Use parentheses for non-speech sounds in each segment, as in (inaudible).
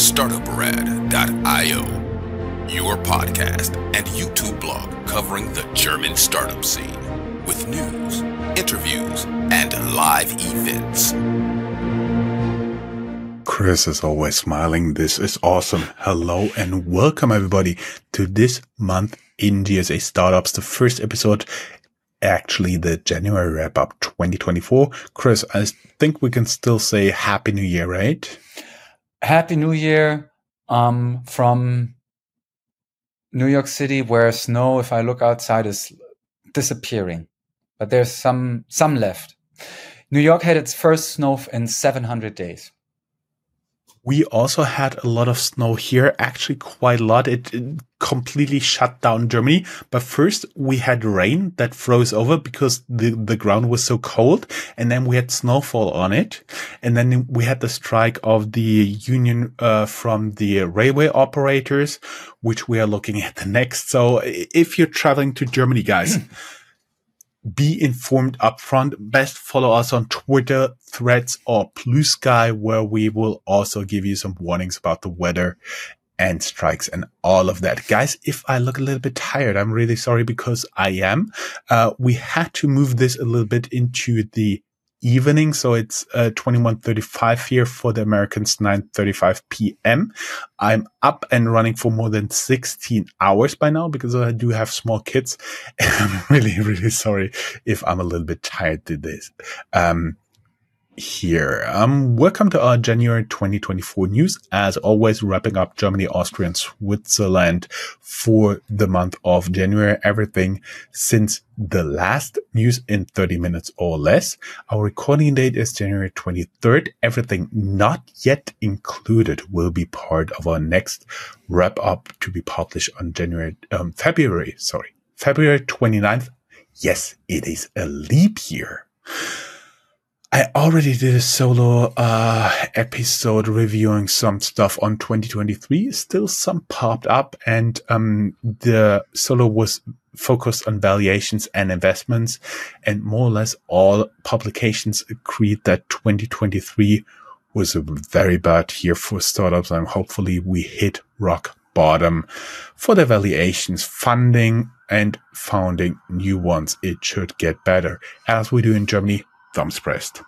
startuprad.io, your podcast and YouTube blog covering the German startup scene with news, interviews, and live events. Chris is always smiling. This is awesome. Hello and welcome everybody to this month in GSA Startups, the first episode actually the January wrap up 2024. Chris, I think we can still say Happy New Year, right? Happy New Year um, from New York City, where snow, if I look outside, is disappearing, but there's some some left. New York had its first snow in 700 days. We also had a lot of snow here, actually quite a lot. It, it, completely shut down Germany. But first we had rain that froze over because the, the ground was so cold. And then we had snowfall on it. And then we had the strike of the union, uh, from the railway operators, which we are looking at the next. So if you're traveling to Germany, guys, (clears throat) be informed upfront. Best follow us on Twitter, Threads, or Blue Sky, where we will also give you some warnings about the weather and strikes and all of that. Guys, if I look a little bit tired, I'm really sorry because I am. Uh, we had to move this a little bit into the evening. So it's uh, 2135 here for the Americans, 935 p.m. I'm up and running for more than 16 hours by now because I do have small kids. (laughs) And I'm really, really sorry if I'm a little bit tired today. Um, here. Um, welcome to our January 2024 news. As always, wrapping up Germany, Austria, and Switzerland for the month of January. Everything since the last news in 30 minutes or less. Our recording date is January 23rd. Everything not yet included will be part of our next wrap up to be published on January, um, February, sorry, February 29th. Yes, it is a leap year. I already did a solo uh, episode reviewing some stuff on 2023. Still some popped up, and um, the solo was focused on valuations and investments, and more or less all publications agreed that 2023 was a very bad year for startups, and hopefully we hit rock bottom for the valuations, funding, and founding new ones. It should get better, as we do in Germany thumbs pressed.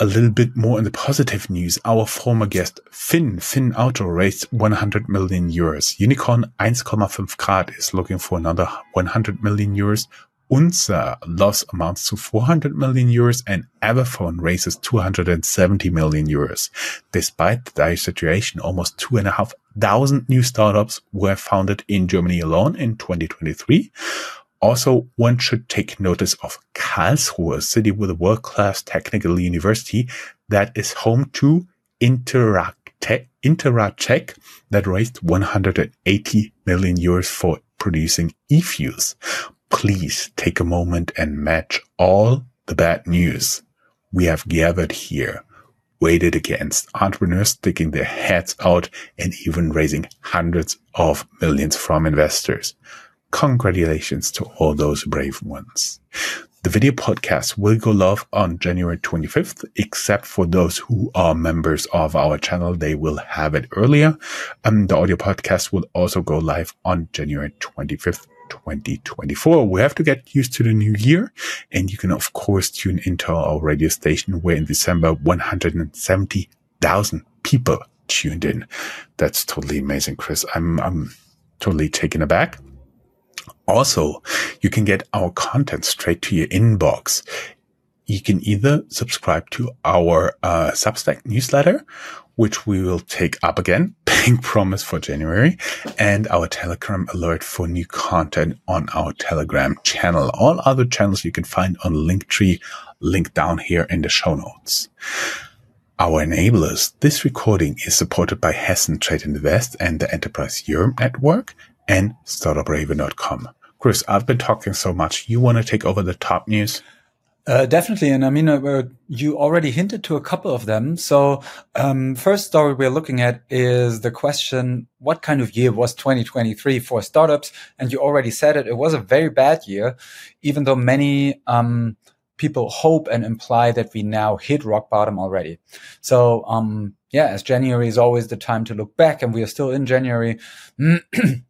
A little bit more in the positive news. Our former guest Finn, Finn Auto raised 100 million euros. Unicorn 1,5 Grad is looking for another 100 million euros. Unzer loss amounts to 400 million euros and Everphone raises 270 million euros. Despite the dire situation, almost two and a half thousand new startups were founded in Germany alone in 2023. Also, one should take notice of Karlsruhe, a city with a world-class technical university that is home to INTERATEC that raised 180 million euros for producing e-fuels. Please take a moment and match all the bad news we have gathered here weighted against entrepreneurs sticking their heads out and even raising hundreds of millions from investors. Congratulations to all those brave ones. The video podcast will go live on January 25th, except for those who are members of our channel. They will have it earlier. Um, the audio podcast will also go live on January 25th. 2024. We have to get used to the new year. And you can, of course, tune into our radio station where in December 170,000 people tuned in. That's totally amazing, Chris. I'm, I'm totally taken aback. Also, you can get our content straight to your inbox. You can either subscribe to our uh, Substack newsletter, which we will take up again, (laughs) paying promise for January, and our Telegram alert for new content on our Telegram channel. All other channels you can find on Linktree, link down here in the show notes. Our enablers. This recording is supported by Hessen Trade Invest and the Enterprise Europe Network and StartupRaven.com. Chris, I've been talking so much. You want to take over the top news? Uh, definitely. And I mean, uh, you already hinted to a couple of them. So, um, first story we're looking at is the question, what kind of year was 2023 for startups? And you already said it. It was a very bad year, even though many, um, people hope and imply that we now hit rock bottom already. So, um, yeah, as January is always the time to look back and we are still in January. (clears throat)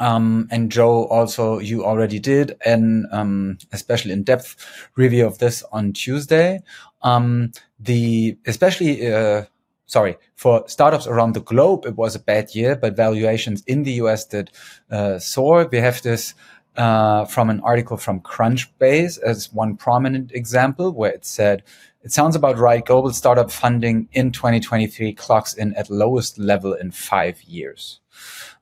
Um, and Joe also, you already did an, um, especially in depth review of this on Tuesday. Um, the, especially, uh, sorry, for startups around the globe, it was a bad year, but valuations in the US did, uh, soar. We have this, uh, from an article from Crunchbase as one prominent example where it said, it sounds about right. Global startup funding in 2023 clocks in at lowest level in five years.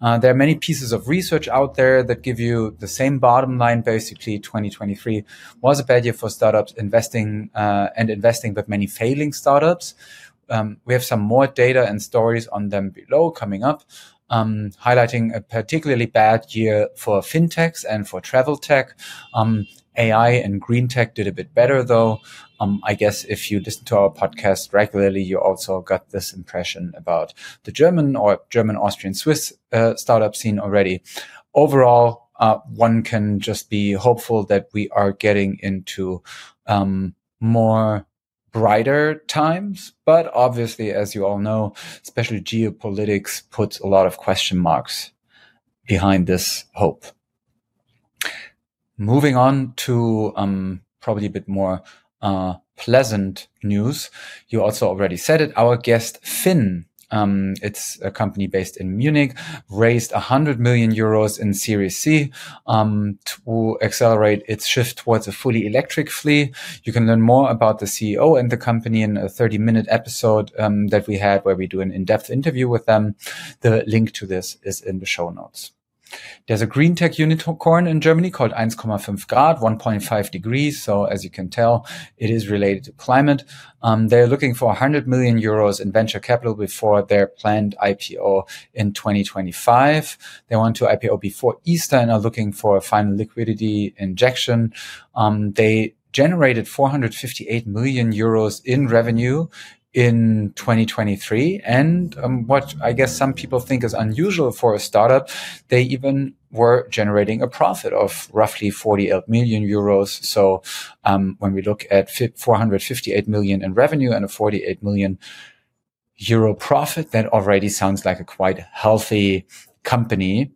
Uh, there are many pieces of research out there that give you the same bottom line. Basically, 2023 was a bad year for startups investing uh, and investing, but many failing startups. Um, we have some more data and stories on them below coming up, um, highlighting a particularly bad year for fintechs and for travel tech. Um, AI and green tech did a bit better though. Um, I guess if you listen to our podcast regularly, you also got this impression about the German or German, Austrian, Swiss uh, startup scene already. Overall, uh, one can just be hopeful that we are getting into um, more brighter times. But obviously, as you all know, especially geopolitics puts a lot of question marks behind this hope. Moving on to um, probably a bit more uh, pleasant news. You also already said it. Our guest Finn, um, it's a company based in Munich, raised 100 million euros in Series C um, to accelerate its shift towards a fully electric fleet. You can learn more about the CEO and the company in a 30 minute episode um, that we had where we do an in depth interview with them. The link to this is in the show notes. There's a green tech unicorn in Germany called 1,5 grad, 1.5 degrees. So as you can tell, it is related to climate. Um, they're looking for 100 million euros in venture capital before their planned IPO in 2025. They want to IPO before Easter and are looking for a final liquidity injection. Um, they generated 458 million euros in revenue in 2023. And um, what I guess some people think is unusual for a startup, they even were generating a profit of roughly 48 million euros. So um, when we look at 458 million in revenue and a 48 million euro profit, that already sounds like a quite healthy company.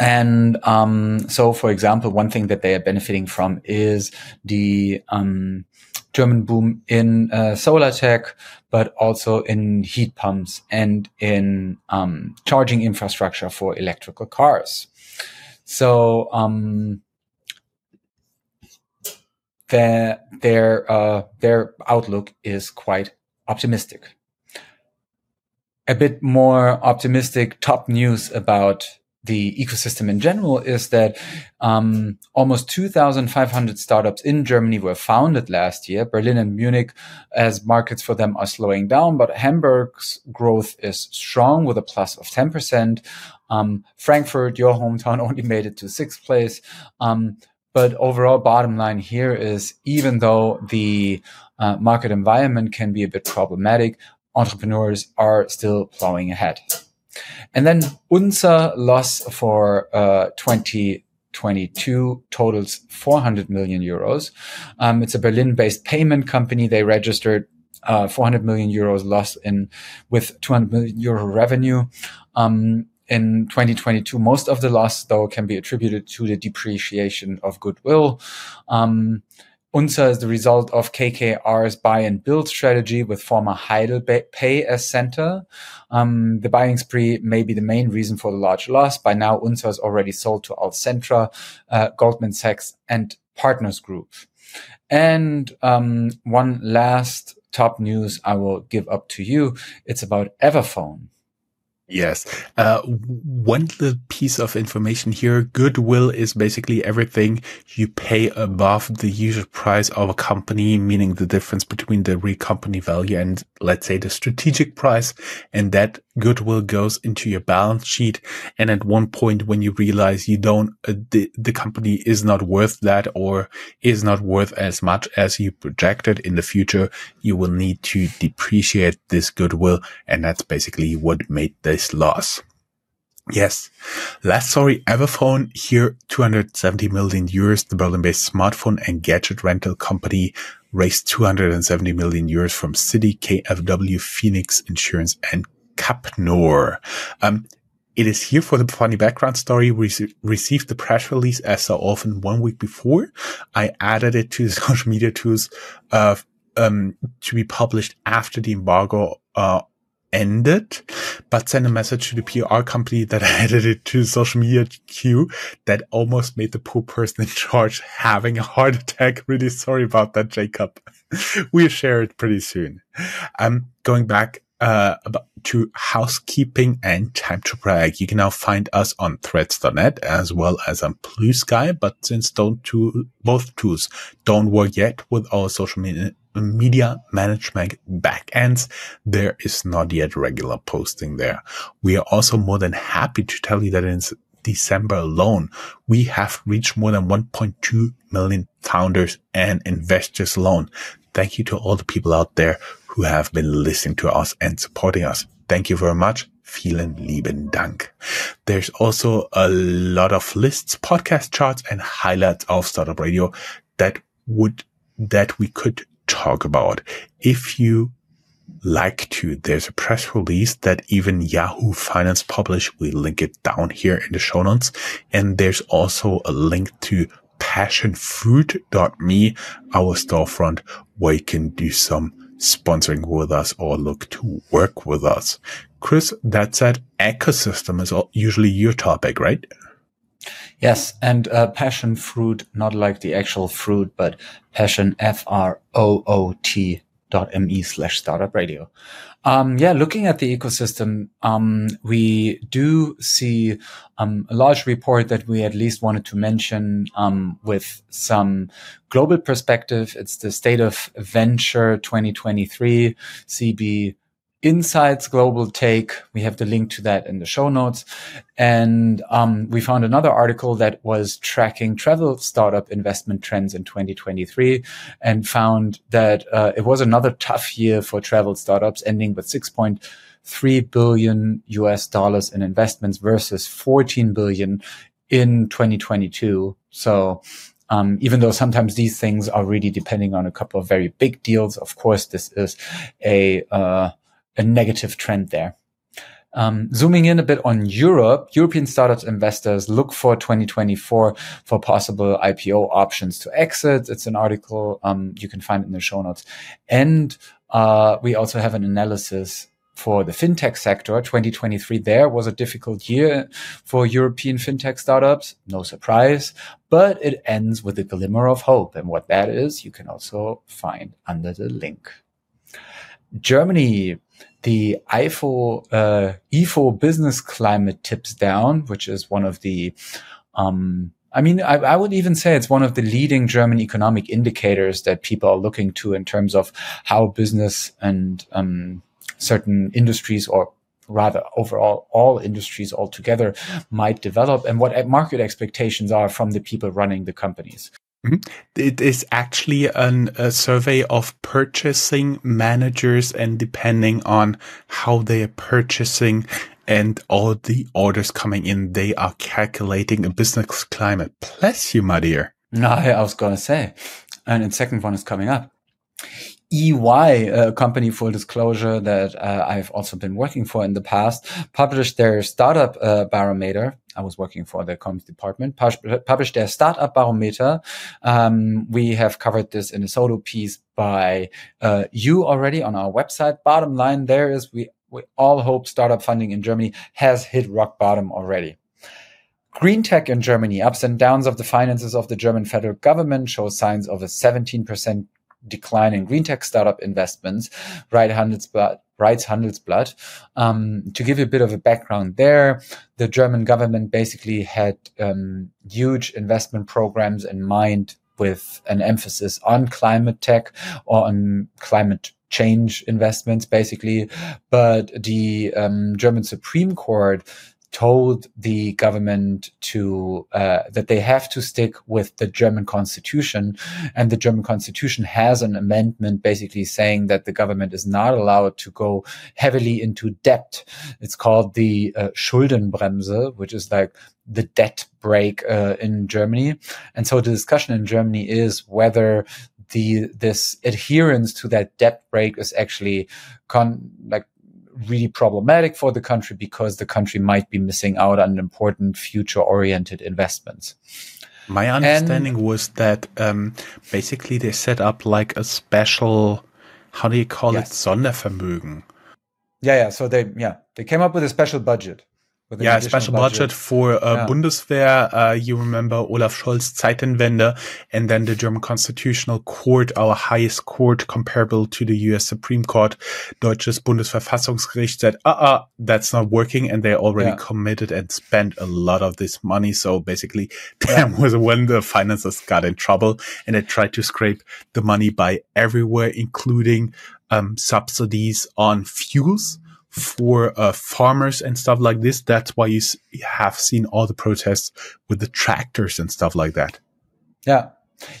And um, so, for example, one thing that they are benefiting from is the um, German boom in uh, solar tech, but also in heat pumps and in um, charging infrastructure for electrical cars. So um, their their uh, their outlook is quite optimistic. A bit more optimistic top news about the ecosystem in general is that um, almost 2,500 startups in Germany were founded last year. Berlin and Munich, as markets for them, are slowing down, but Hamburg's growth is strong with a plus of 10%. Um, Frankfurt, your hometown, (laughs) only made it to sixth place. Um, but overall, bottom line here is even though the uh, market environment can be a bit problematic, entrepreneurs are still plowing ahead. And then Unzer loss for uh, 2022 totals 400 million euros. Um, it's a Berlin-based payment company. They registered uh, 400 million euros loss in with 200 million euro revenue. Um, in 2022, most of the loss though can be attributed to the depreciation of goodwill. Um, Unzer is the result of KKR's buy and build strategy with former Heidelpay as center. Um, the buying spree may be the main reason for the large loss. By now, Unzer is already sold to Alcentra, uh, Goldman Sachs, and Partners Group. And um, one last top news I will give up to you. It's about Everphone. Yes. Uh, one little piece of information here. Goodwill is basically everything you pay above the usual price of a company, meaning the difference between the real company value and let's say the strategic price. And that goodwill goes into your balance sheet. And at one point when you realize you don't, uh, the, the company is not worth that or is not worth as much as you projected in the future, you will need to depreciate this goodwill. And that's basically what made this loss. Yes. Last story, Everphone here, 270 million euros. The Berlin-based smartphone and gadget rental company raised 270 million euros from Citi, KfW, Phoenix Insurance and Capnor. Um, it is here for the funny background story. We received the press release as so often one week before. I added it to the (laughs) social media tools, uh, um, to be published after the embargo, uh, ended, but sent a message to the PR company that I (laughs) added it to social media queue that almost made the poor person in charge having a heart attack. (laughs) Really sorry about that, Jacob. (laughs) we'll share it pretty soon. Um, going back, uh, about to housekeeping and time to brag. You can now find us on threads.net as well as on Blue Sky, but since don't both tools don't work yet with our social media media management backends, there is not yet regular posting there. We are also more than happy to tell you that in December alone, we have reached more than 1.2 million founders and investors alone. Thank you to all the people out there who have been listening to us and supporting us. Thank you very much. Vielen lieben Dank. There's also a lot of lists, podcast charts and highlights of Startup Radio that would, that we could talk about. If you like to, there's a press release that even Yahoo Finance published. We link it down here in the show notes. And there's also a link to passionfroot.me, our storefront, where you can do some sponsoring with us or look to work with us. Chris, that said, ecosystem is usually your topic, right? Yes, and uh, passion fruit, not like the actual fruit, but passion F R O O T dot me slash startup radio. Um, yeah, looking at the ecosystem, um, we do see um, a large report that we at least wanted to mention um, with some global perspective. It's the State of Venture 2023 CB Insights Global Take. We have the link to that in the show notes. And um, we found another article that was tracking travel startup investment trends in 2023 and found that uh, it was another tough year for travel startups, ending with 6.3 billion US dollars in investments versus 14 billion in 2022. So um, even though sometimes these things are really depending on a couple of very big deals, of course, this is a uh, a negative trend there. Um, zooming in a bit on Europe, European startup investors look for 2024 for possible IPO options to exit. It's an article um, you can find in the show notes. And uh, we also have an analysis for the fintech sector. 2023 there was a difficult year for European fintech startups. No surprise, but it ends with a glimmer of hope. And what that is, you can also find under the link. Germany the IFO, uh, IFO business climate tips down, which is one of the, um, I mean, I, I, would even say it's one of the leading German economic indicators that people are looking to in terms of how business and um, certain industries or rather overall all industries altogether might develop and what market expectations are from the people running the companies. Mm-hmm. It is actually an, a survey of purchasing managers and depending on how they are purchasing and all the orders coming in, they are calculating a business climate. Bless you, my dear. No, I was going to say. And the second one is coming up. EY, a company full disclosure that uh, I've also been working for in the past, published their startup uh, barometer. I was working for the comms department, published their startup barometer. Um, we have covered this in a solo piece by uh, you already on our website. Bottom line there is we, we all hope startup funding in Germany has hit rock bottom already. Green tech in Germany, ups and downs of the finances of the German federal government show signs of a 17% decline in green tech startup investments, right Handelsblatt, writes Handelsblatt. Um, to give you a bit of a background there, the German government basically had um, huge investment programs in mind with an emphasis on climate tech or on climate change investments, basically. But the um, German Supreme Court told the government to uh, that they have to stick with the German constitution, and the German constitution has an amendment basically saying that the government is not allowed to go heavily into debt. It's called the uh, Schuldenbremse, which is like the debt break uh, in Germany. And so the discussion in Germany is whether the this adherence to that debt break is actually con like really problematic for the country because the country might be missing out on important future oriented investments. My understanding and, was that um, basically they set up like a special, how do you call yes. it, Sondervermögen. Yeah, yeah. So they, yeah, they came up with a special budget yeah, special budget, budget for uh, yeah. Bundeswehr. Uh, you remember Olaf Scholz Zeitenwende, and then the German Constitutional Court, our highest court, comparable to the U.S. Supreme Court, Deutsches Bundesverfassungsgericht, said, "Uh, uh that's not working," and they already yeah. committed and spent a lot of this money. So basically, (laughs) that yeah. was when the finances got in trouble, and they tried to scrape the money by everywhere, including um, subsidies on fuels for uh, farmers and stuff like this. That's why you have seen all the protests with the tractors and stuff like that. Yeah.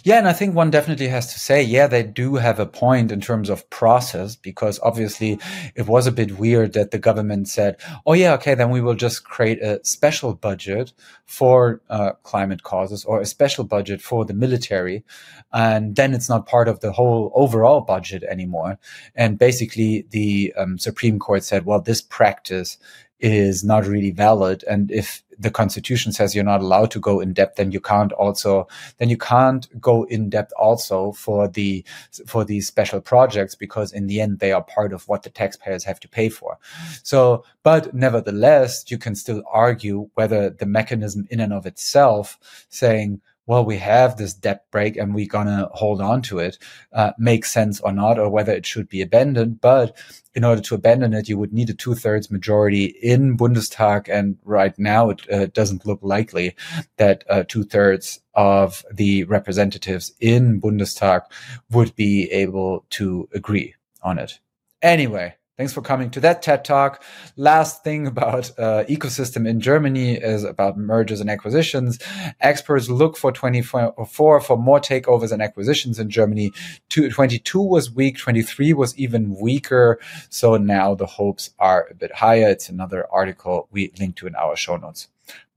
Yeah, and I think one definitely has to say, yeah, they do have a point in terms of process, because obviously it was a bit weird that the government said, oh, yeah, okay, then we will just create a special budget for uh, climate causes or a special budget for the military. And then it's not part of the whole overall budget anymore. And basically, the um, Supreme Court said, well, this practice is not really valid. And if the constitution says you're not allowed to go in depth, then you can't also, then you can't go in depth also for the, for these special projects because in the end, they are part of what the taxpayers have to pay for. So, but nevertheless, you can still argue whether the mechanism in and of itself saying, well, we have this debt break and we're going to hold on to it, uh, makes sense or not, or whether it should be abandoned. But in order to abandon it, you would need a two thirds majority in Bundestag. And right now, it uh, doesn't look likely that uh, two thirds of the representatives in Bundestag would be able to agree on it. Anyway, Thanks for coming to that TED Talk. Last thing about uh, ecosystem in Germany is about mergers and acquisitions. Experts look for 24 for more takeovers and acquisitions in Germany. 22 was weak, 23 was even weaker. So now the hopes are a bit higher. It's another article we link to in our show notes.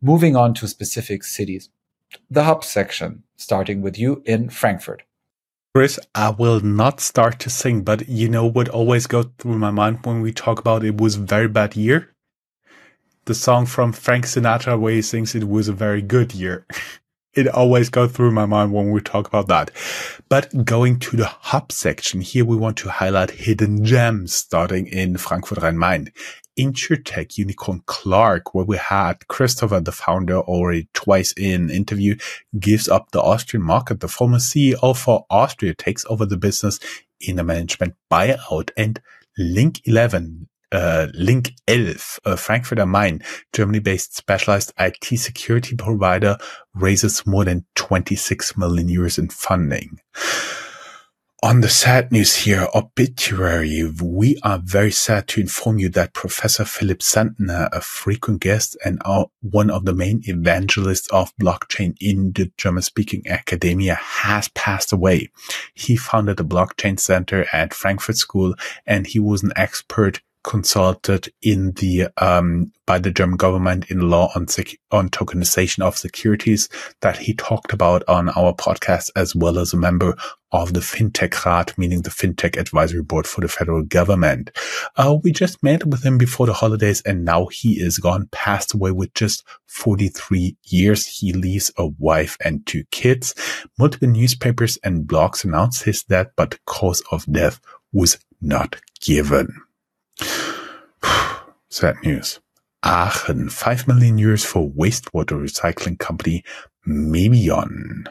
Moving on to specific cities. The hub section, starting with you in Frankfurt. Chris, I will not start to sing, but you know what always goes through my mind when we talk about it was a very bad year? The song from Frank Sinatra where he sings it was a very good year. (laughs) it always goes through my mind when we talk about that. But going to the hub section, here we want to highlight hidden gems starting in Frankfurt Rhein-Main. InsurTech unicorn Clark, where we had Christopher, the founder, already twice in interview, gives up the Austrian market. The former CEO for Austria takes over the business in a management buyout and Link 11, uh, Link 11, uh, Frankfurt am Main, Germany-based specialized IT security provider raises more than 26 million euros in funding. On the sad news here, obituary, we are very sad to inform you that Professor Philipp Sandner, a frequent guest and one of the main evangelists of blockchain in the German speaking academia has passed away. He founded the blockchain center at Frankfurt School and he was an expert consulted in the um, by the German government in law on sec- on tokenization of securities that he talked about on our podcast, as well as a member of the FinTech Rat, meaning the FinTech Advisory Board for the federal government. Uh, we just met with him before the holidays, and now he is gone, passed away with just 43 years. He leaves a wife and two kids. Multiple newspapers and blogs announced his death, but the cause of death was not given. Sad news. Aachen, 5 million euros for wastewater recycling company Mebion.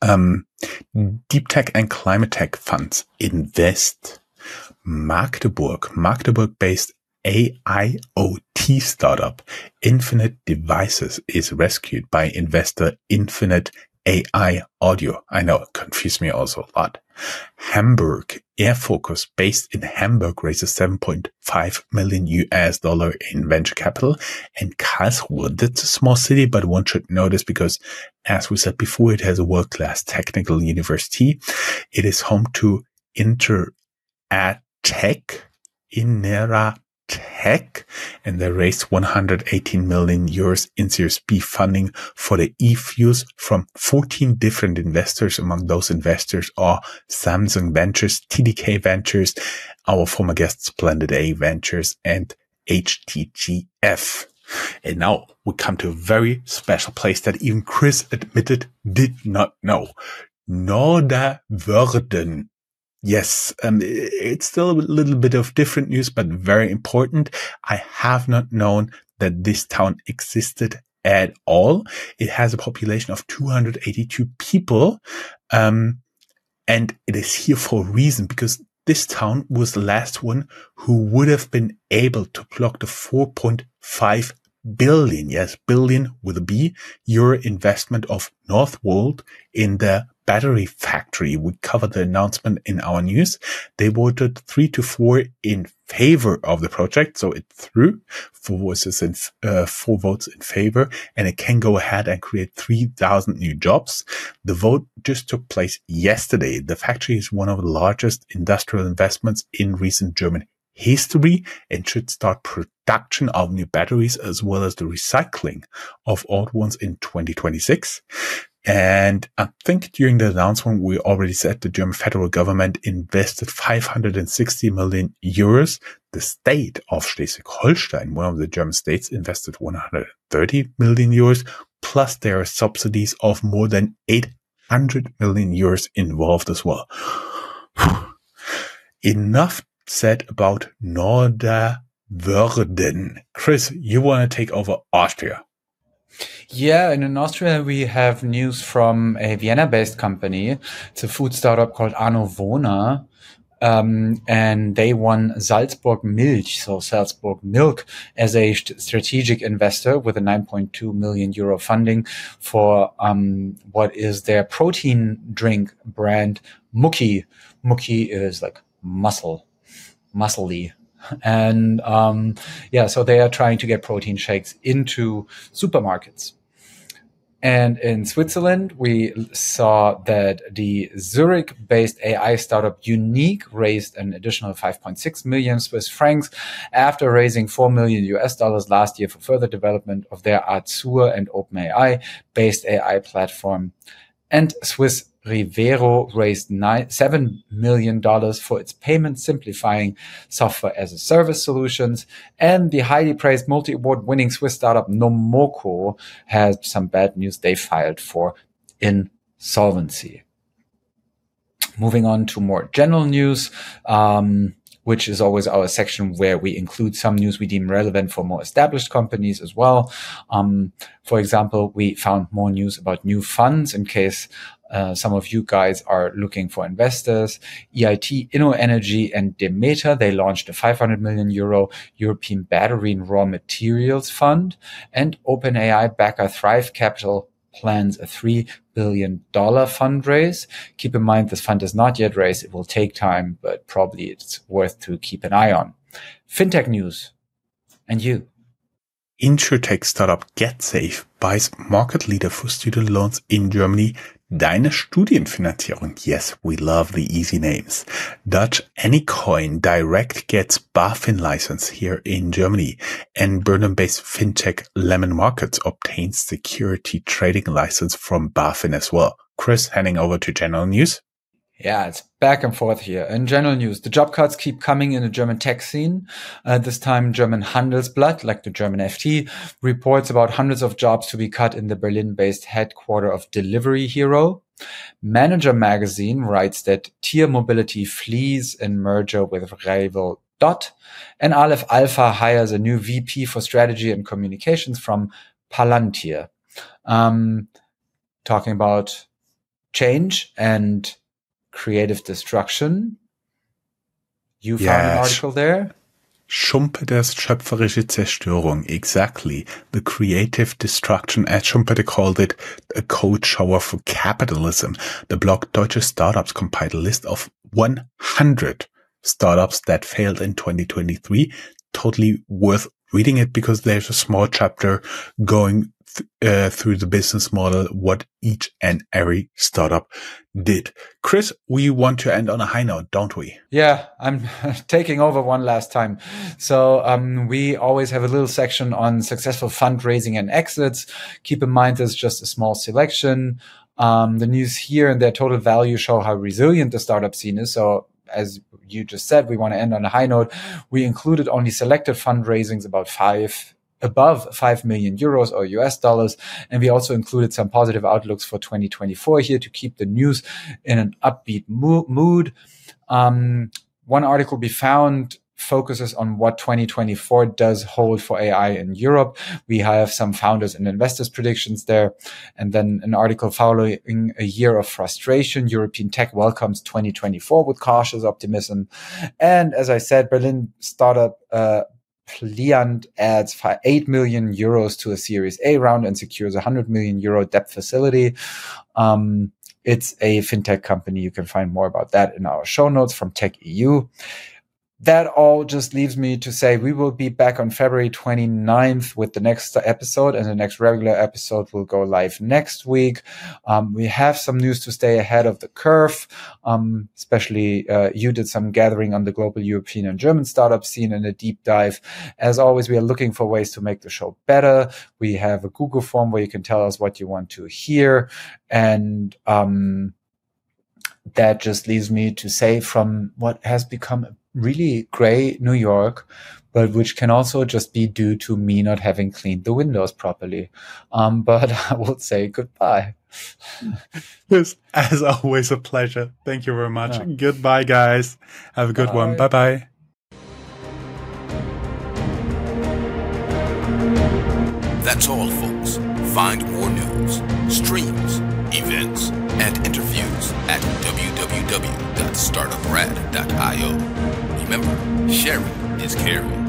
Um, deep tech and climate tech funds invest. Magdeburg, Magdeburg based AIoT startup Infinite Devices is rescued by investor Infinite AI audio. I know it confused me also a lot. Hamburg airfocus based in Hamburg raises 7.5 million US dollar in venture capital and Karlsruhe. That's a small city, but one should know this because as we said before, it has a world class technical university. It is home to Inter Tech Inera Tech, and they raised 118 million euros in Series B funding for the e-fuels from 14 different investors. Among those investors are Samsung Ventures, TDK Ventures, our former guest Planet A Ventures, and HTGF. And now we come to a very special place that even Chris admitted did not know. Norderwöhrden Yes, um, it's still a little bit of different news, but very important. I have not known that this town existed at all. It has a population of 282 people. Um, and it is here for a reason because this town was the last one who would have been able to clock the 4.5 billion, yes, billion with a B, euro investment of Northvolt in the battery factory. We covered the announcement in our news. They voted three to four in favor of the project. So it threw four voices in, uh, four votes in favor and it can go ahead and create 3000 new jobs. The vote just took place yesterday. The factory is one of the largest industrial investments in recent German history and should start production of new batteries as well as the recycling of old ones in 2026. And I think during the announcement, we already said the German federal government invested 560 million euros. The state of Schleswig-Holstein, one of the German states, invested 130 million euros. Plus there are subsidies of more than 800 million euros involved as well. (sighs) Enough said about Norderwöhrden. Chris, you want to take over Austria. Yeah, and in Austria we have news from a Vienna-based company. It's a food startup called Anovona. Um, and they won Salzburg Milch, so Salzburg Milk, as a strategic investor with a 9.2 million euro funding for um, what is their protein drink brand, Mucki. Mucki is like muscle, muscly and um, yeah, so they are trying to get protein shakes into supermarkets. And in Switzerland, we saw that the Zurich based AI startup Unique raised an additional 5.6 million Swiss francs after raising 4 million US dollars last year for further development of their Azure and OpenAI based AI platform. And Swiss Rivero raised nine, $7 million for its payment simplifying software as a service solutions. And the highly praised multi award winning Swiss startup Nomoko has some bad news. They filed for insolvency. Moving on to more general news. Um, which is always our section where we include some news we deem relevant for more established companies as well. Um, for example, we found more news about new funds in case uh, some of you guys are looking for investors. EIT, InnoEnergy, and Demeter, they launched a 500 million euro European battery and raw materials fund. And OpenAI backer Thrive Capital plans a $3 billion fundraise. Keep in mind, this fund is not yet raised. It will take time, but probably it's worth to keep an eye on. FinTech news. And you. InsurTech startup GetSafe buys market leader for student loans in Germany Deine Studienfinanzierung. Yes, we love the easy names. Dutch Anycoin Direct gets BaFin license here in Germany and Berlin-based fintech Lemon Markets obtains security trading license from BaFin as well. Chris, handing over to general news. Yeah, it's back and forth here. In general news, the job cuts keep coming in the German tech scene. Uh, this time, German Handelsblatt, like the German FT, reports about hundreds of jobs to be cut in the Berlin-based headquarter of Delivery Hero. Manager magazine writes that Tier Mobility flees in merger with Revel Dott, and Aleph Alpha hires a new VP for strategy and communications from Palantir. Um, talking about change and creative destruction. You found an article there? Schumpeters schöpferische Zerstörung. Exactly. The creative destruction, as Schumpeter called it, a cold shower for capitalism. The blog Deutsche Startups compiled a list of 100 startups that failed in 2023. Totally worth reading it because there's a small chapter going th- uh, through the business model, what each and every startup did. Chris, we want to end on a high note, don't we? Yeah, I'm (laughs) taking over one last time. So um, we always have a little section on successful fundraising and exits. Keep in mind, there's just a small selection. Um, the news here and their total value show how resilient the startup scene is. So as you just said, we want to end on a high note. We included only selected fundraisings about five above 5 million euros or US dollars. And we also included some positive outlooks for 2024 here to keep the news in an upbeat mo- mood. Um, one article we found focuses on what 2024 does hold for AI in Europe. We have some founders and investors predictions there. And then an article following a year of frustration. European tech welcomes 2024 with cautious optimism. And as I said, Berlin startup, uh, Pliant adds 8 million euros to a Series A round and secures a 100 million euro debt facility. Um, it's a fintech company. You can find more about that in our show notes from Tech EU that all just leaves me to say we will be back on February 29th with the next episode, and the next regular episode will go live next week. Um, we have some news to stay ahead of the curve, um, especially uh, you did some gathering on the global European and German startup scene in a deep dive. As always, we are looking for ways to make the show better. We have a Google form where you can tell us what you want to hear. And um, that just leaves me to say from what has become really gray New York, but which can also just be due to me not having cleaned the windows properly. Um, (laughs) but I will say goodbye. (laughs) It's as always a pleasure. Thank you very much. Yeah. Goodbye, guys. Have a good bye. one. Bye bye. That's all, folks. Find more news, streams, events, and interviews at www.startuprad.io. Remember, sharing is caring.